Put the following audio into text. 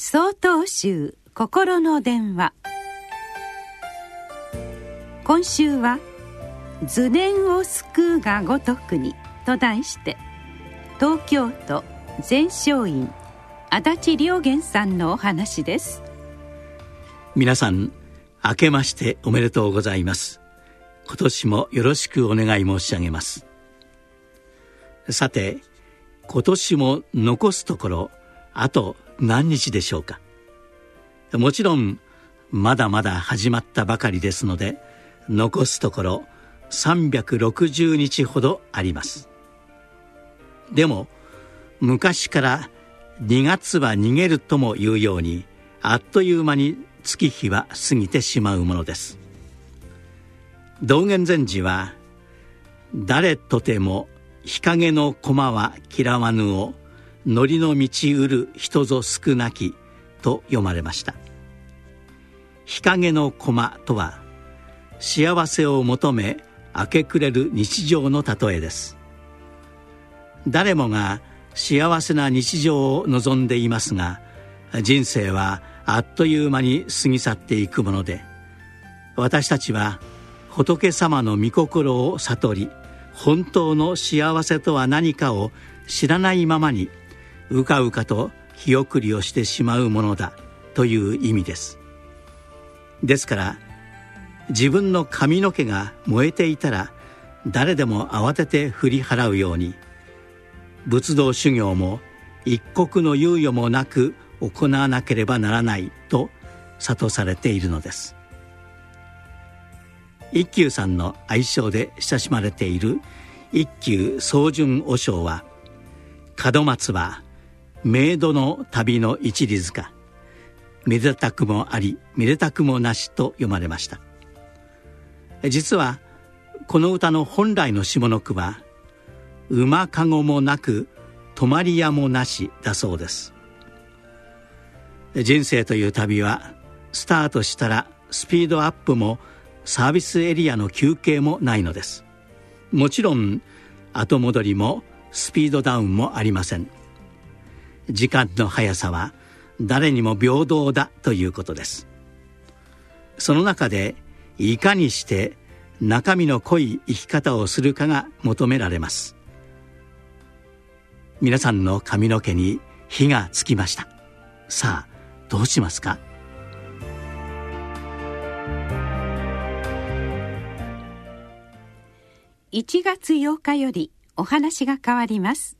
総統集心の電話。今週は「図念を救うがごとくに」と題して東京都全勝院足立良源さんのお話です。皆さん明けましておめでとうございます。今年もよろしくお願い申し上げます。さて今年も残すところあと何日でしょうか？もちろんまだまだ始まったばかりですので残すところ360日ほどあります。でも昔から2月は逃げるとも言うようにあっという間に月日は過ぎてしまうものです。道元禅師は「誰とても日陰の駒は嫌わぬをのりの道うる人ぞ少なき」と読まれました。日陰の駒とは幸せを求め明け暮れる日常の例えです。誰もが幸せな日常を望んでいますが人生はあっという間に過ぎ去っていくもので私たちは仏様の御心を悟り本当の幸せとは何かを知らないままにうかうかと日送りをしてしまうものだという意味です。ですから自分の髪の毛が燃えていたら誰でも慌てて振り払うように仏道修行も一刻の猶予もなく行わなければならないと諭されているのです。一休さんの愛称で親しまれている一休宗順和尚は門松はメイドの旅の一里塚めでたくもありめでたくもなしと読まれました。実はこの歌の本来の下の句は馬かごもなく泊まり屋もなしだそうです。人生という旅はスタートしたらスピードアップもサービスエリアの休憩もないのです。もちろん後戻りもスピードダウンもありません。時間の速さは誰にも平等だということです。その中でいかにして中身の濃い生き方をするかが求められます。皆さんの髪の毛に火がつきました。さあどうしますか？1月8日よりお話が変わります。